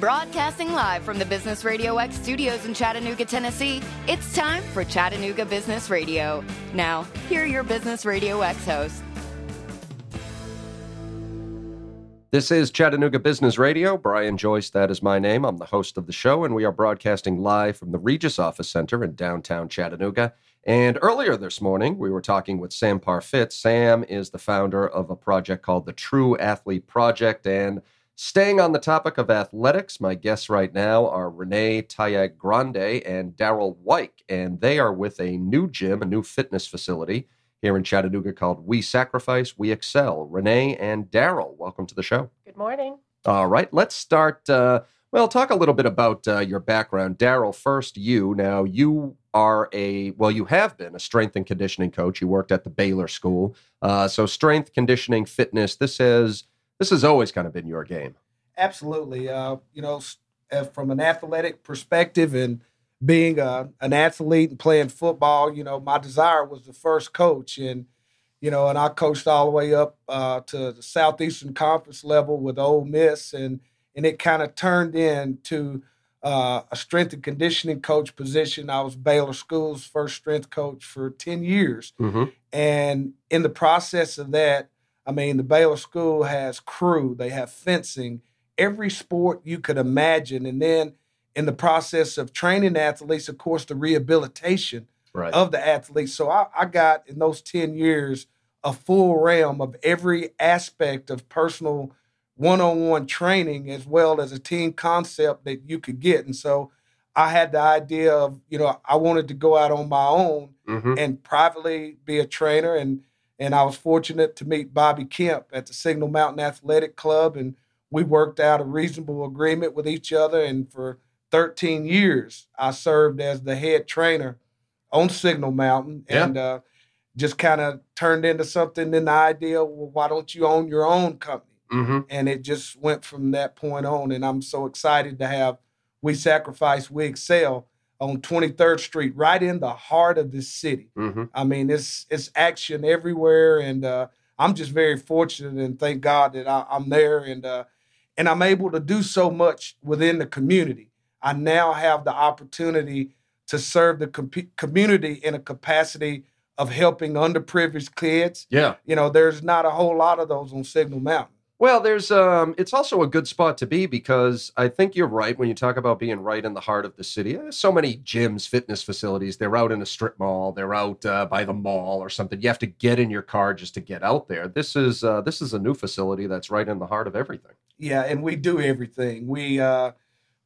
Broadcasting live from the Business Radio X studios in Chattanooga, Tennessee, it's time for Chattanooga Business Radio. Now, here are your Business Radio X hosts. This is Chattanooga Business Radio. Brian Joyce, that is my name. I'm the host of the show, and we are broadcasting live from the Regus Office Center in downtown Chattanooga. And earlier this morning, we were talking with Sam Parfitt. Sam is the founder of a project called the True Athlete Project. And staying on the topic of athletics, my guests right now are Renee Tayag Grande and Daryl White. And they are with a new gym, a new fitness facility here in Chattanooga called We Sacrifice, We Excel. Renee and Daryl, welcome to the show. Good morning. All right, let's start. Uh, well, talk a little bit about uh, your background. Daryl, first, you. Now, you are a, well, you have been a strength and conditioning coach. You worked at the Baylor School. Uh, so, strength, conditioning, fitness, this has, this has always kind of been your game. Absolutely. Uh, you know, uh, from an athletic perspective and being a, an athlete and playing football, you know, my desire was the first coach. And, you know, and I coached all the way up uh, to the Southeastern Conference level with Ole Miss. And, and it kind of turned into uh, a strength and conditioning coach position. I was Baylor School's first strength coach for 10 years. Mm-hmm. And in the process of that, I mean, the Baylor School has crew, they have fencing, every sport you could imagine. And then in the process of training athletes, of course, the rehabilitation Right. of the athletes. So I, I got in those 10 years a full realm of every aspect of personal one on one training as well as a team concept that you could get. And so I had the idea of, you know, I wanted to go out on my own Mhm. and privately be a trainer. And and I was fortunate to meet Bobby Kemp at the Signal Mountain Athletic Club. And we worked out a reasonable agreement with each other. And for 13 years, I served as the head trainer on Signal Mountain. Yeah. And uh, just kind of turned into something in the idea, well, why don't you own your own company? Mhm. and it just went from that point on. And I'm so excited to have We Sacrifice, We Excel on 23rd Street, right in the heart of this city. Mhm. I mean, it's it's action everywhere, and uh, I'm just very fortunate and thank God that I, I'm there and uh, and I'm able to do so much within the community. I now have the opportunity to serve the com- community in a capacity of helping underprivileged kids. Yeah. You know, there's not a whole lot of those on Signal Mountain. Well, there's um it's also a good spot to be because I think you're right when you talk about being right in the heart of the city. There's so many gyms, fitness facilities, they're out in a strip mall, they're out uh, by the mall or something. You have to get in your car just to get out there. This is uh, this is a new facility that's right in the heart of everything. Yeah, and we do everything. We uh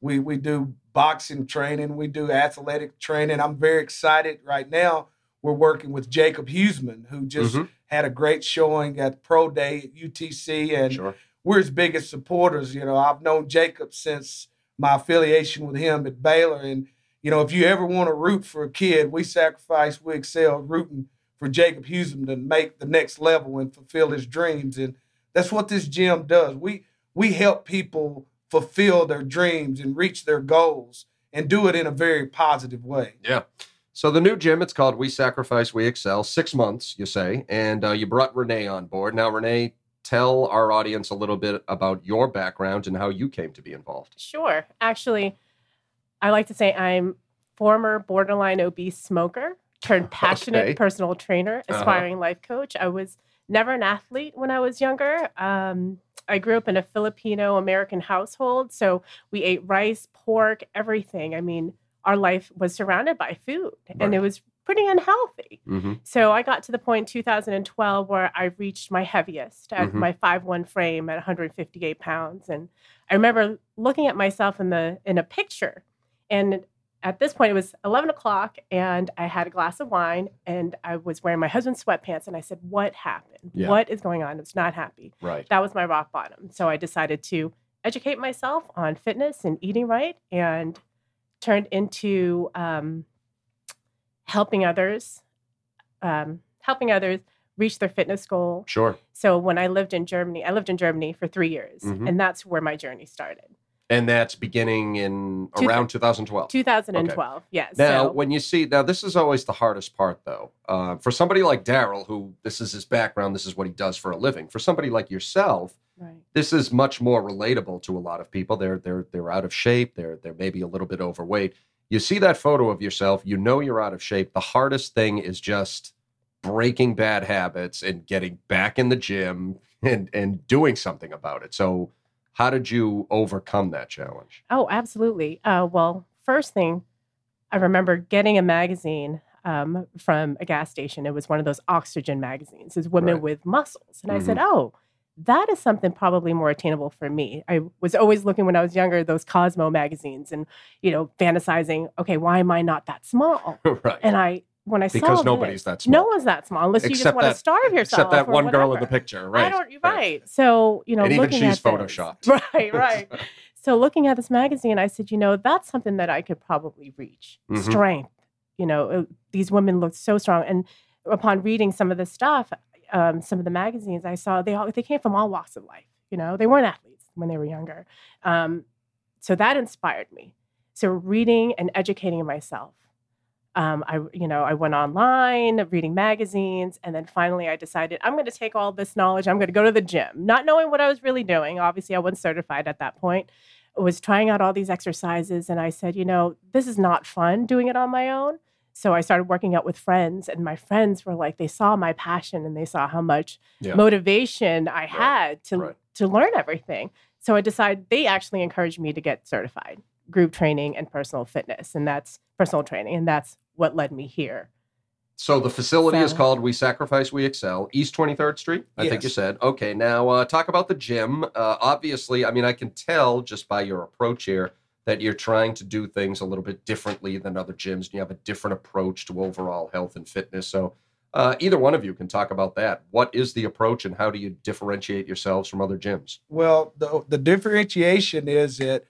we we do boxing training, we do athletic training. I'm very excited right now. We're working with Jacob Huesman, who just Mhm. Had a great showing at Pro Day at UTC, and Sure. we're his biggest supporters. You know, I've known Jacob since my affiliation with him at Baylor, and you know, if you ever want to root for a kid, we sacrifice, we excel, rooting for Jacob Huesman to make the next level and fulfill his dreams, and that's what this gym does. We we help people fulfill their dreams and reach their goals and do it in a very positive way. Yeah. So the new gym, it's called We Sacrifice, We Excel. Six months, you say, and uh, you brought Renee on board. Now, Renee, tell our audience a little bit about your background and how you came to be involved. Sure. Actually, I like to say I'm former borderline obese smoker turned passionate Okay. personal trainer, Uh-huh. aspiring life coach. I was never an athlete when I was younger. Um, I grew up in a Filipino American household, so we ate rice, pork, everything. I mean, our life was surrounded by food, and it was pretty unhealthy. Mm-hmm. So I got to the 2012 where I reached my heaviest at Mhm. my 5'1 frame at 158 pounds. And I remember looking at myself in the in a picture. And at this point it was 11 o'clock and I had a glass of wine and I was wearing my husband's sweatpants and I said, What happened? Yeah. What is going on? I was not happy. Right. That was my rock bottom. So I decided to educate myself on fitness and eating right and turned into um, helping others, um, helping others reach their fitness goal. Sure. So when I lived in Germany, I lived in Germany for three years, Mhm. and that's where my journey started. And that's beginning in Two- around 2012. 2012, yes. Now, so, when you see, now this is always the hardest part, though. Uh, for somebody like Daryl, who this is his background, this is what he does for a living. For somebody like yourself, Right. this is much more relatable to a lot of people. They're they're they're out of shape. They're they're maybe a little bit overweight. You see that photo of yourself, you know you're out of shape. The hardest thing is just breaking bad habits and getting back in the gym and and doing something about it. So, how did you overcome that challenge? Oh, absolutely. Uh, well, first thing, I remember getting a magazine um, from a gas station. It was one of those oxygen magazines. It's women Right. with muscles, and I said, "Oh, that is something probably more attainable for me." I was always looking when I was younger those Cosmo magazines, and you know, fantasizing, "Okay, why am I not that small?" right. And I, when I saw because nobody's that small. no one's that small unless you just Except want to starve yourself. Except that one girl in the picture, right? I don't. You're right. So you know, And even looking she's at this- photoshopped. Right, right. so looking at this magazine, I said, you know, that's something that I could probably reach. Mhm. Strength. You know, uh, these women look so strong, and upon reading some of the stuff, um, some of the magazines I saw, they all they came from all walks of life. You know, they weren't athletes when they were younger. Um, so that inspired me. So reading and educating myself. Um, I, you know, I went online, reading magazines, and then finally I decided I'm going to take all this knowledge. I'm going to go to the gym, not knowing what I was really doing. Obviously, I wasn't certified at that point. I was trying out all these exercises, and I said, you know, this is not fun doing it on my own. So I started working out with friends, and my friends were like, they saw my passion and they saw how much Yeah. motivation I had to right. to learn everything. So I decided they actually encouraged me to get certified, group training and personal fitness, and that's personal training, and that's what led me here. So the facility is called We Sacrifice, We Excel, East 23rd Street, I think you said. Okay, now uh, talk about the gym. Uh, obviously, I mean, I can tell just by your approach here that you're trying to do things a little bit differently than other gyms, and you have a different approach to overall health and fitness. So uh, either one of you can talk about that. What is the approach, and how do you differentiate yourselves from other gyms? Well, the the differentiation is that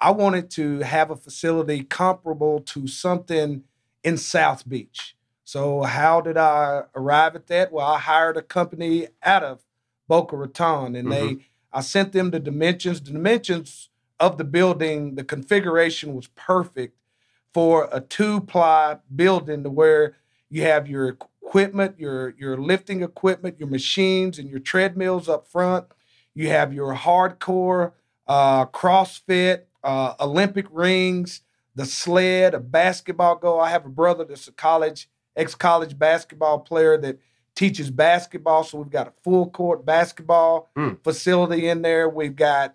I wanted to have a facility comparable to something in South Beach. So how did I arrive at that? Well, I hired a company out of Boca Raton, and they I sent them the dimensions. The dimensions of the building, the configuration was perfect for a two-ply building to where you have your equipment, your your lifting equipment, your machines, and your treadmills up front. You have your hardcore uh, CrossFit, uh, Olympic rings, the sled, a basketball goal. I have a brother that's a college, ex-college basketball player that teaches basketball. So we've got a full court basketball Hmm. facility in there. We've got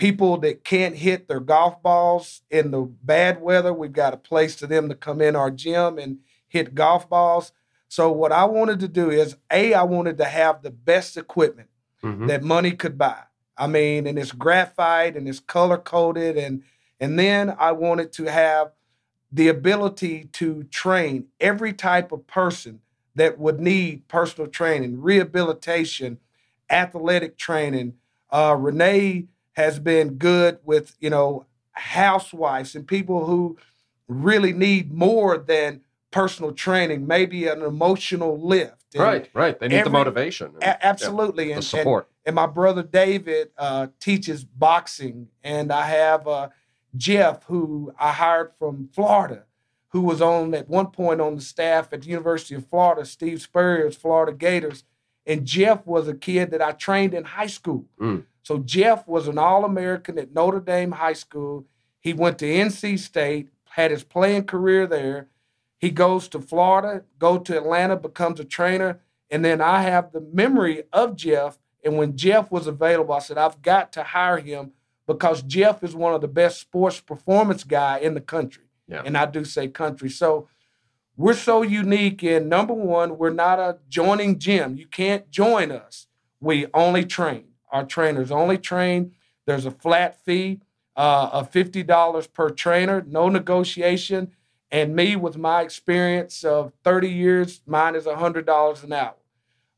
people that can't hit their golf balls in the bad weather. We've got a place for them to come in our gym and hit golf balls. So what I wanted to do is a I wanted to have the best equipment Mhm. that money could buy. I mean, and it's graphite and it's color coded and and then I wanted to have the ability to train every type of person that would need personal training, rehabilitation, athletic training. Uh, Renee has been good with you know housewives and people who really need more than personal training, maybe an emotional lift. And Right, right. They need the motivation, a- absolutely, the and, and support. and my brother David uh, teaches boxing, and I have uh, Jeff, who I hired from Florida, who was on at one point on the staff at the University of Florida, Steve Spurrier's Florida Gators, and Jeff was a kid that I trained in high school. Mm. So Jeff was an All-American at Notre Dame High School. He went to NC State, had his playing career there. He goes to Florida, go to Atlanta, becomes a trainer, and then I have the memory of Jeff. And when Jeff was available, I said, I've got to hire him because Jeff is one of the best sports performance guy in the country. Yeah. And I do say country. So we're so unique in number one, we're not a joining gym. You can't join us. We only train. Our trainers only train. There's a flat fee uh, of $50 per trainer, no negotiation. And me, with my experience of 30 years, mine is $100 an hour.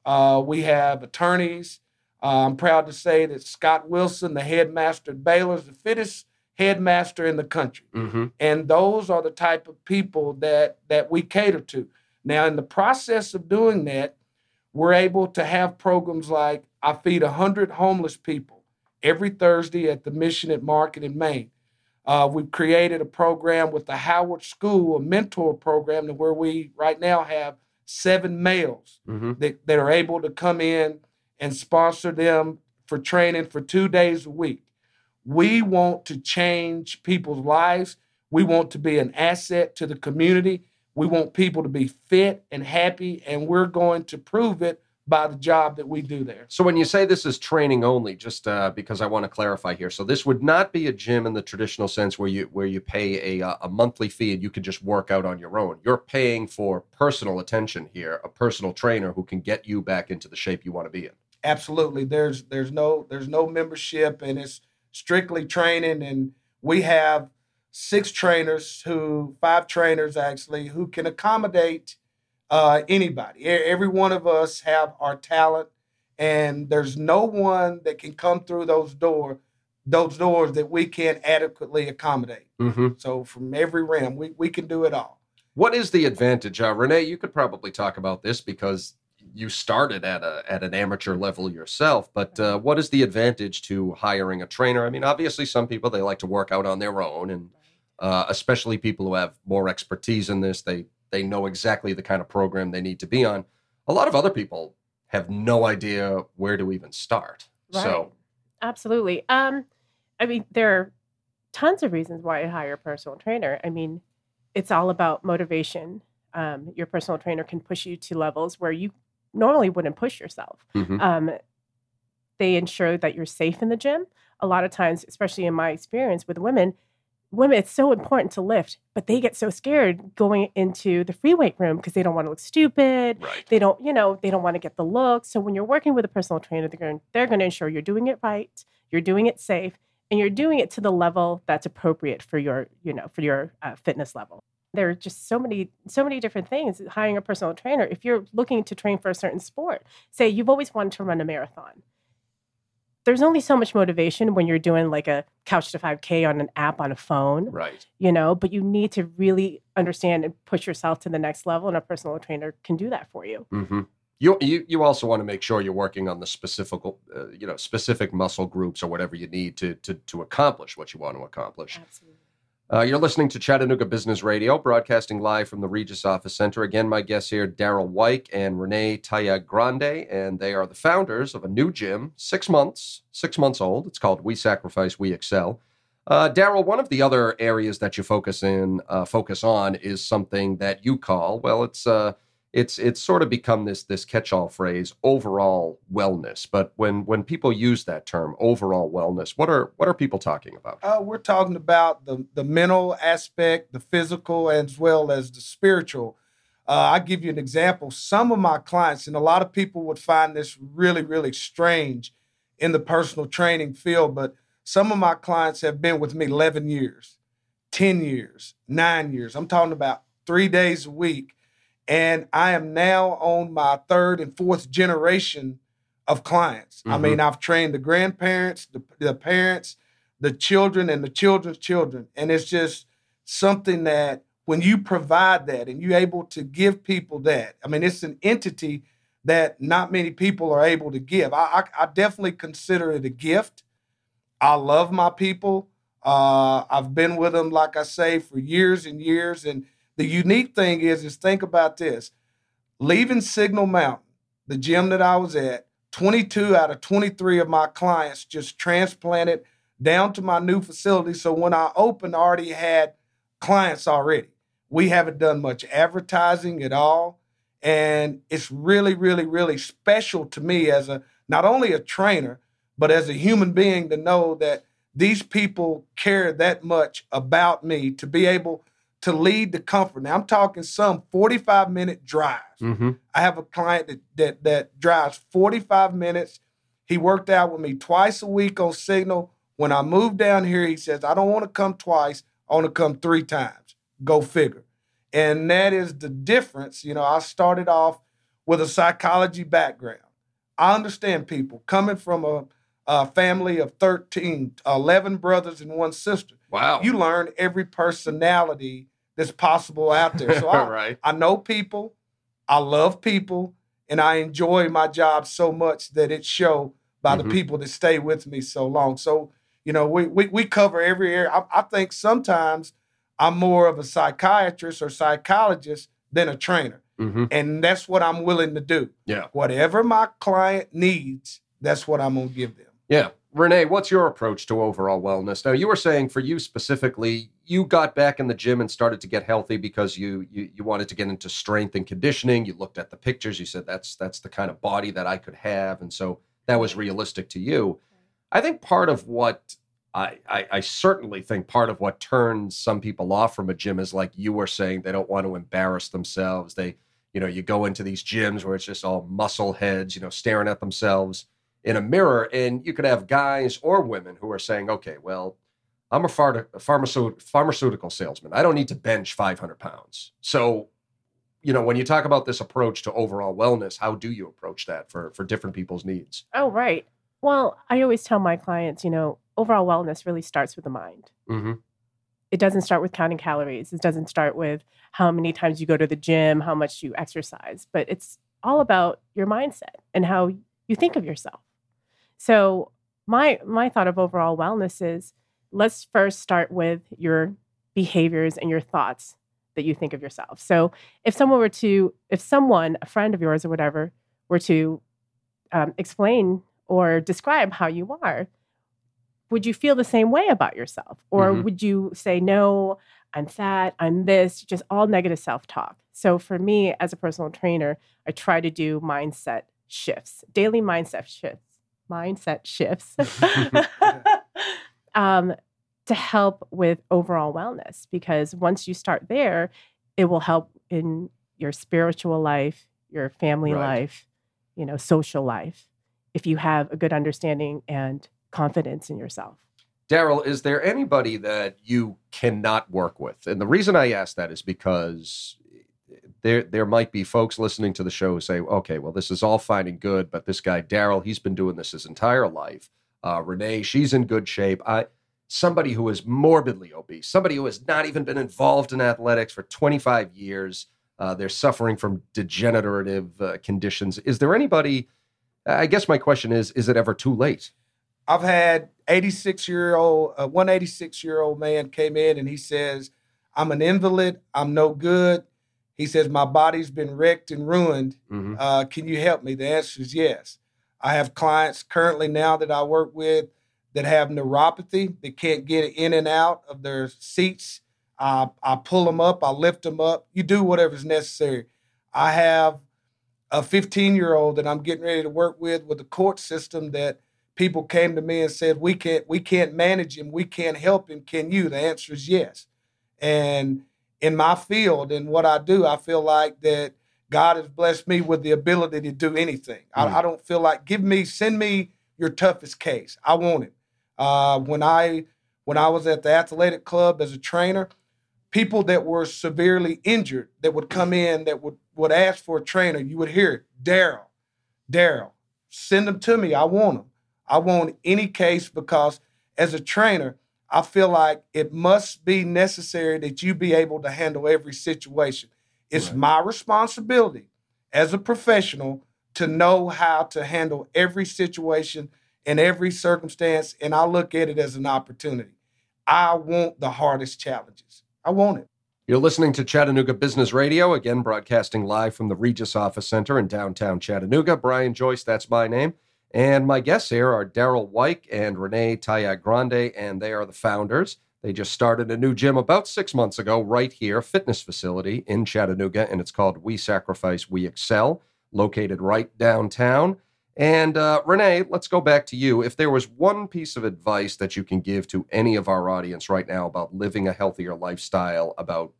Uh, we have attorneys. Uh, I'm proud to say that Scott Wilson, the headmaster at Baylor, is the fittest headmaster in the country. hmm And those are the type of people that that we cater to. Now, in the process of doing that, we're able to have programs like I feed 100 homeless people every Thursday at the Mission at Market in Main. Uh, we've created a program with the Howard School, a mentor program, to where we right now have seven males hmm that, that are able to come in and sponsor them for training for two days a week. We want to change people's lives. We want to be an asset to the community. We want people to be fit and happy, and we're going to prove it by the job that we do there. So when you say this is training only, just uh, because I want to clarify here, so this would not be a gym in the traditional sense where you where you pay a uh, a monthly fee and you can just work out on your own. You're paying for personal attention here, a personal trainer who can get you back into the shape you want to be in. Absolutely. There's there's no there's no membership and it's strictly training and we have six trainers who five trainers actually who can accommodate uh, anybody. Every one of us have our talent, and there's no one that can come through those door, those doors that we can't adequately accommodate. Mm-hmm. So from every rim, we we can do it all. What is the advantage, uh, Renee? You could probably talk about this because you started at a at an amateur level yourself. But uh, what is the advantage to hiring a trainer? I mean, obviously, some people they like to work out on their own, and uh, especially people who have more expertise in this, they they know exactly the kind of program they need to be on. A lot of other people have no idea where to even start. Right. So, Absolutely. Um, I mean, there are tons of reasons why I hire a personal trainer. I mean, it's all about motivation. Um, your personal trainer can push you to levels where you normally wouldn't push yourself. mhm. Um, they ensure that you're safe in the gym. A lot of times, especially in my experience with women, women, it's so important to lift, but they get so scared going into the free weight room because they don't want to look stupid. right. They don't, you know, they don't want to get the look. So when you're working with a personal trainer, they're going, they're going to ensure you're doing it right, you're doing it safe, and you're doing it to the level that's appropriate for your, you know, for your uh, fitness level. There are just so many, so many different things. Hiring a personal trainer, if you're looking to train for a certain sport, say you've always wanted to run a marathon. There's only so much motivation when you're doing like a couch to 5K on an app on a phone Right. you know but you need to really understand and push yourself to the next level and a personal trainer can do that for you hmm You, you you also want to make sure you're working on the specific uh, you know specific muscle groups or whatever you need to to to accomplish what you want to accomplish. absolutely Uh, you're listening to Chattanooga Business Radio, broadcasting live from the Regus Office Center. Again, my guests here, Daryl White and Renee Tayag Grande, and they are the founders of a new gym, six months, six months old. It's called We Sacrifice, We Excel. Uh, Daryl, one of the other areas that you focus in, uh, focus on, is something that you call well. It's uh, it's it's sort of become this this catch-all phrase, overall wellness. But when when people use that term, overall wellness, what are what are people talking about? Uh, we're talking about the, the mental aspect, the physical, as well as the spiritual. Uh, I'll give you an example. Some of my clients, and a lot of people would find this really, really strange in the personal training field, but some of my clients have been with me 11 years, 10 years, nine years. I'm talking about three days a week. And I am now on my third and fourth generation of clients. I Mhm. mean, I've trained the grandparents, the, the parents, the children, and the children's children. And it's just something that when you provide that and you're able to give people that, I mean, it's an entity that not many people are able to give. I, I, I definitely consider it a gift. I love my people. Uh, I've been with them, like I say, for years and years. And the unique thing is, is think about this: leaving Signal Mountain, the gym that I was at, 22 out of 23 of my clients just transplanted down to my new facility. So when I opened, I already had clients already. We haven't done much advertising at all. And it's really, really, really special to me as a not only a trainer, but as a human being to know that these people care that much about me to be able to lead the comfort. Now I'm talking some 45 minute drives. Mm-hmm. I have a client that that that drives 45 minutes. He worked out with me twice a week on Signal. When I moved down here, he says, I don't want to come twice, I want to come three times. Go figure. And that is the difference. You know, I started off with a psychology background. I understand people coming from a, a family of 13, 11 brothers and one sister. Wow. You learn every personality that's possible out there. So I, right. I know people, I love people, and I enjoy my job so much that it show by Mhm. the people that stay with me so long. So, you know, we we, we cover every area. I, I think sometimes I'm more of a psychiatrist or psychologist than a trainer. Mm-hmm. And that's what I'm willing to do. Yeah. Whatever my client needs, that's what I'm gonna give them. Yeah. Renee, what's your approach to overall wellness? Now, you were saying for you specifically, you got back in the gym and started to get healthy because you, you you wanted to get into strength and conditioning. You looked at the pictures, you said that's that's the kind of body that I could have, and so that was realistic to you. I think part of what I, I, I certainly think part of what turns some people off from a gym is like you were saying, they don't want to embarrass themselves. They, you know, you go into these gyms where it's just all muscle heads, you know, staring at themselves in a mirror. And you could have guys or women who are saying, okay, well, I'm a, phar- pharmaceutical, pharmaceutical salesman. I don't need to bench 500 pounds. So, you know, when you talk about this approach to overall wellness, how do you approach that for, for different people's needs? Oh, right. Well, I always tell my clients, you know, overall wellness really starts with the mind. Mm-hmm. It doesn't start with counting calories. It doesn't start with how many times you go to the gym, how much you exercise, but it's all about your mindset and how you think of yourself. So my my thought of overall wellness is let's first start with your behaviors and your thoughts that you think of yourself. So if someone were to, if someone, a friend of yours or whatever, were to um, explain or describe how you are, would you feel the same way about yourself? Or Mhm. would you say, no, I'm fat, I'm this, just all negative self talk? So for me, as a personal trainer, I try to do mindset shifts, daily mindset shifts, mindset shifts um, to help with overall wellness. Because once you start there, it will help in your spiritual life, your family Right. life, you know, social life, if you have a good understanding and confidence in yourself. Daryl, is there anybody that you cannot work with? And the reason I ask that is because there there might be folks listening to the show who say, okay, well, this is all fine and good, but this guy Daryl, he's been doing this his entire life. Uh, Renee, she's in good shape. I somebody who is morbidly obese, somebody who has not even been involved in athletics for 25 years. Uh, they're suffering from degenerative uh, conditions. Is there anybody? I guess my question is: Is it ever too late? I've had 86 year old, uh, one 86 year old man came in and he says, I'm an invalid. I'm no good. He says, My body's been wrecked and ruined. Mm-hmm. Uh, can you help me? The answer is yes. I have clients currently now that I work with that have neuropathy, that can't get in and out of their seats. I, I pull them up, I lift them up. You do whatever's necessary. I have a 15 year old that I'm getting ready to work with with the court system that people came to me and said we can't we can't manage him we can't help him can you the answer is yes and in my field and what i do i feel like that god has blessed me with the ability to do anything. Mm. I, I don't feel like give me send me your toughest case. I want it. Uh, when i when i was at the athletic club as a trainer people that were severely injured that would come in that would would ask for a trainer you would hear it daryl daryl send them to me. I want them I want any case because as a trainer, I feel like it must be necessary that you be able to handle every situation. It's Right. my responsibility as a professional to know how to handle every situation in every circumstance, and I look at it as an opportunity. I want the hardest challenges. I want it. You're listening to Chattanooga Business Radio, again broadcasting live from the Regus Office Center in downtown Chattanooga. Brian Joyce, that's my name. And my guests here are Daryl White and Renee Tayag Grande, and they are the founders. They just started a new gym about six months ago, right here, fitness facility in Chattanooga, and it's called We Sacrifice, We Excel, located right downtown. And uh, Renee, let's go back to you. If there was one piece of advice that you can give to any of our audience right now about living a healthier lifestyle, about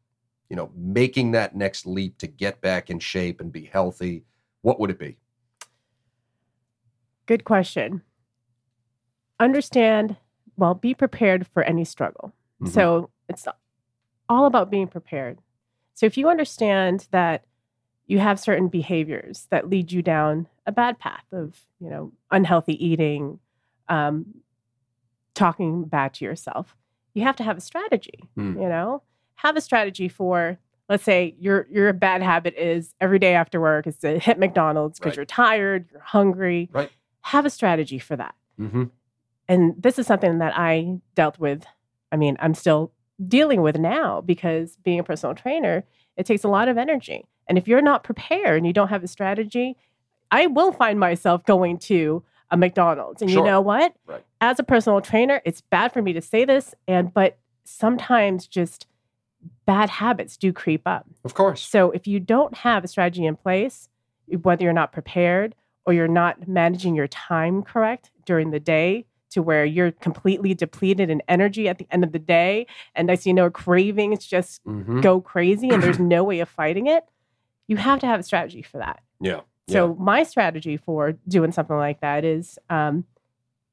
you know making that next leap to get back in shape and be healthy, what would it be? Good question. Understand, well, be prepared for any struggle. Mhm. So it's all about being prepared. So if you understand that you have certain behaviors that lead you down a bad path of, you know, unhealthy eating, um, talking bad to yourself, you have to have a strategy. Hmm. You know, have a strategy for. Let's say your your bad habit is every day after work is to hit McDonald's because Right. you're tired, you're hungry. Right. Have a strategy for that Mm-hmm. and this is something that I dealt with. I mean, I'm still dealing with now because being a personal trainer, it takes a lot of energy. And if you're not prepared and you don't have a strategy, I will find myself going to a McDonald's. And Sure. you know what? Right. As a personal trainer, it's bad for me to say this, and but sometimes just bad habits do creep up. Of course. So if you don't have a strategy in place, whether you're not prepared or you're not managing your time correct during the day to where you're completely depleted in energy at the end of the day, and as you know, cravings just hmm go crazy and there's no way of fighting it, you have to have a strategy for that. Yeah. So my strategy for doing something like that is, um,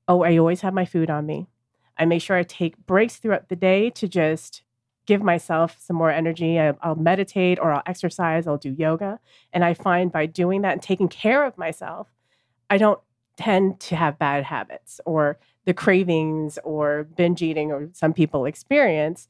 oh, I always have my food on me. I make sure I take breaks throughout the day to just give myself some more energy. I, I'll meditate or I'll exercise. I'll do yoga, and I find by doing that and taking care of myself, I don't tend to have bad habits or the cravings or binge eating or some people experience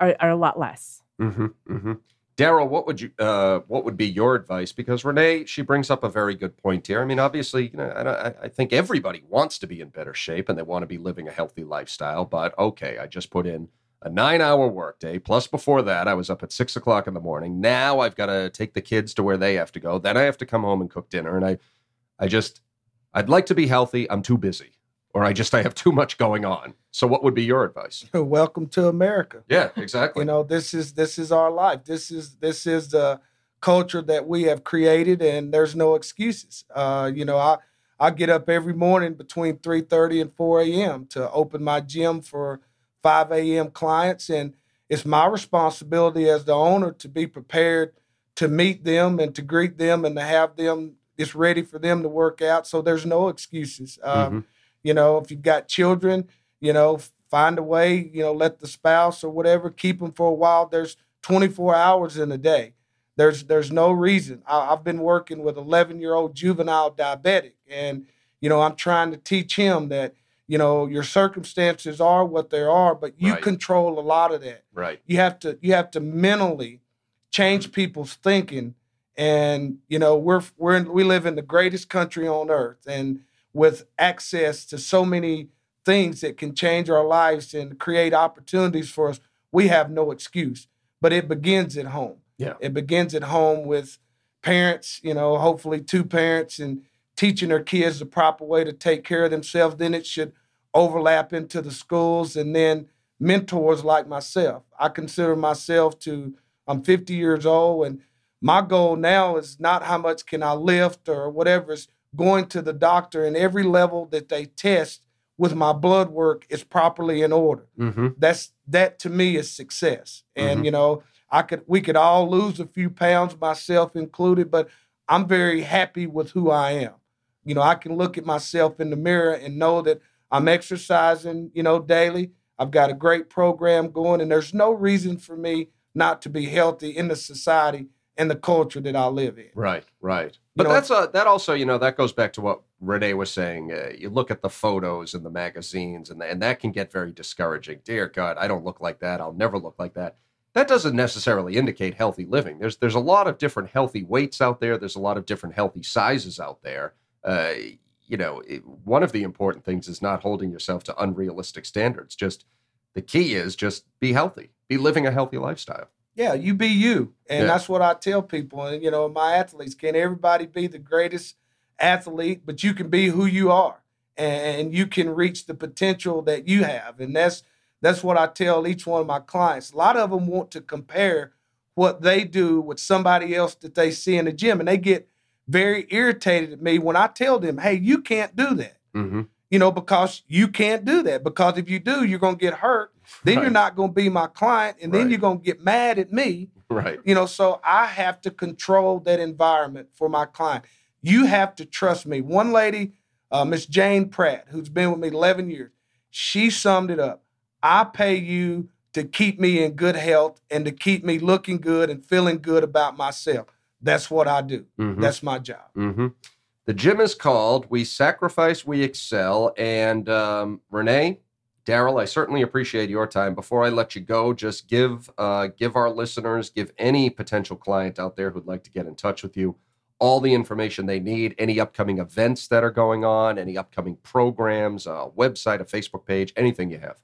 are, are a lot less. Mm-hmm. Mm-hmm. Daryl, what would you uh, what would be your advice? Because Renee, she brings up a very good point here. I mean, obviously, you know, I, I- I think everybody wants to be in better shape and they want to be living a healthy lifestyle. But okay, I just put in a nine hour workday. Plus, before that, I was up at six o'clock in the morning. Now I've got to take the kids to where they have to go. Then I have to come home and cook dinner. And I, I just, I'd like to be healthy. I'm too busy, or I just I have too much going on. So, what would be your advice? Welcome to America. Yeah, exactly. You know, this is this is our life. This is this is the culture that we have created, and there's no excuses. Uh, you know, I I get up every morning between three thirty and four a.m. to open my gym for five a.m. clients, and it's my responsibility as the owner to be prepared to meet them and to greet them and to have them it's ready for them to work out. So there's no excuses. Um, Mhm. You know, if you've got children, you know, find a way, you know, let the spouse or whatever keep them for a while. There's 24 hours in a day. There's there's no reason. I, I've been working with 11 year old juvenile diabetic, and you know, I'm trying to teach him that you know your circumstances are what they are, but you Right. control a lot of that Right. you have to you have to mentally change mm-hmm. people's thinking and you know we're we're in, we live in the greatest country on earth and with access to so many things that can change our lives and create opportunities for us we have no excuse but it begins at home Yeah. it begins at home with parents you know hopefully two parents and teaching their kids the proper way to take care of themselves then it should overlap into the schools and then mentors like myself. I consider myself to I'm 50 years old and my goal now is not how much can I lift or whatever is going to the doctor and every level that they test with my blood work is properly in order. Mm-hmm. That's that to me is success. And Mhm. you know, I could we could all lose a few pounds myself included, but I'm very happy with who I am. You know, I can look at myself in the mirror and know that I'm exercising, you know, daily. I've got a great program going, and there's no reason for me not to be healthy in the society and the culture that I live in. Right, right. But know, that's a, that also, you know, that goes back to what Renee was saying. Uh, you look at the photos in the magazines, and and that can get very discouraging. Dear God, I don't look like that. I'll never look like that. That doesn't necessarily indicate healthy living. There's there's a lot of different healthy weights out there. There's a lot of different healthy sizes out there. Uh, you know, it, one of the important things is not holding yourself to unrealistic standards. Just the key is just be healthy, be living a healthy lifestyle. Yeah, you be you. And Yeah. that's what I tell people. And, you know, my athletes, can everybody be the greatest athlete? But you can be who you are and you can reach the potential that you have. And that's that's what I tell each one of my clients. A lot of them want to compare what they do with somebody else that they see in the gym. And they get very irritated at me when I tell them, hey, you can't do that. Mm-hmm. You know, because you can't do that. Because if you do, you're going to get hurt. Then you're not going to be my client. And then you're going to get mad at me Right. you know so i have to control that environment for my client you have to trust me one lady uh, miss jane pratt who's been with me 11 years she summed it up i pay you to keep me in good health and to keep me looking good and feeling good about myself that's what i do Mhm. that's my job Mm-hmm. The gym is called We Sacrifice, We Excel. And um, Renee, Daryl, I certainly appreciate your time. Before I let you go, just give uh, give our listeners, give any potential client out there who'd like to get in touch with you, all the information they need, any upcoming events that are going on, any upcoming programs, a website, a Facebook page, anything you have.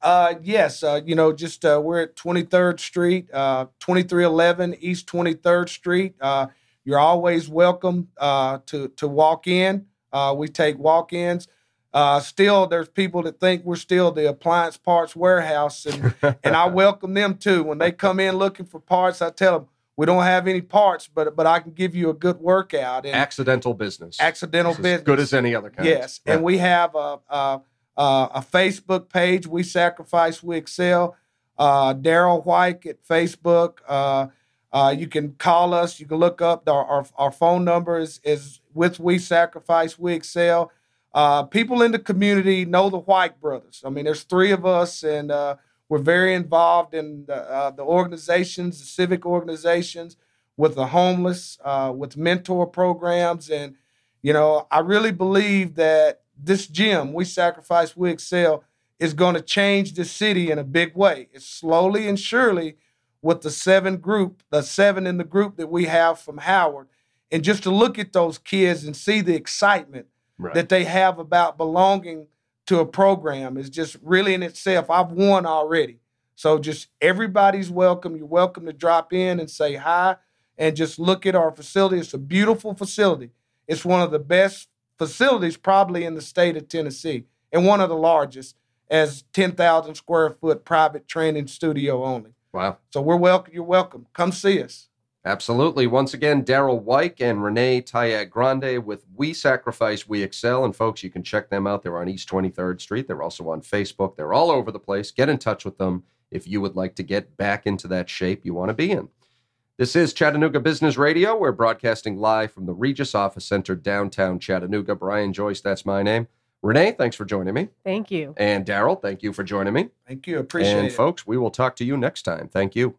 Uh, yes, uh, you know, just uh, we're at 23rd Street, uh, 2311 East 23rd Street. Uh, you're always welcome uh, to to walk in. Uh, we take walk-ins. Uh, still, there's people that think we're still the appliance parts warehouse, and and I welcome them too. When they come in looking for parts, I tell them we don't have any parts, but but I can give you a good workout. And accidental business. Accidental It's business. As good as any other kind. Yes, Yeah. and we have a, a a Facebook page. We sacrifice, we excel. Uh, Daryl White at Facebook. Uh, uh, you can call us. You can look up our our, phone number is, is with We Sacrifice, We Excel. Uh, people in the community know the White brothers. I mean, there's three of us, and uh, we're very involved in the, uh, the organizations, the civic organizations, with the homeless, uh, with mentor programs, and you know, I really believe that this gym, We Sacrifice, We Excel, is going to change the city in a big way. It's slowly and surely with the seven group, the seven in the group that we have from Howard. And just to look at those kids and see the excitement Right. that they have about belonging to a program is just really in itself. I've won already. So just everybody's welcome. You're welcome to drop in and say hi and just look at our facility. It's a beautiful facility. It's one of the best facilities probably in the state of Tennessee and one of the largest as 10,000 square foot private training studio only. wow. So we're welcome. You're welcome. Come see us. Absolutely. Once again, Daryl White and Renee Tayag Grande with We Sacrifice, We Excel. And folks, you can check them out. They're on East 23rd Street. They're also on Facebook. They're all over the place. Get in touch with them if you would like to get back into that shape you want to be in. This is Chattanooga Business Radio. We're broadcasting live from the Regus Office Center, downtown Chattanooga. Brian Joyce, that's my name. Renee, thanks for joining me. Thank you. And Daryl, thank you for joining me. Thank you. Appreciate and it. folks, we will talk to you next time. Thank you.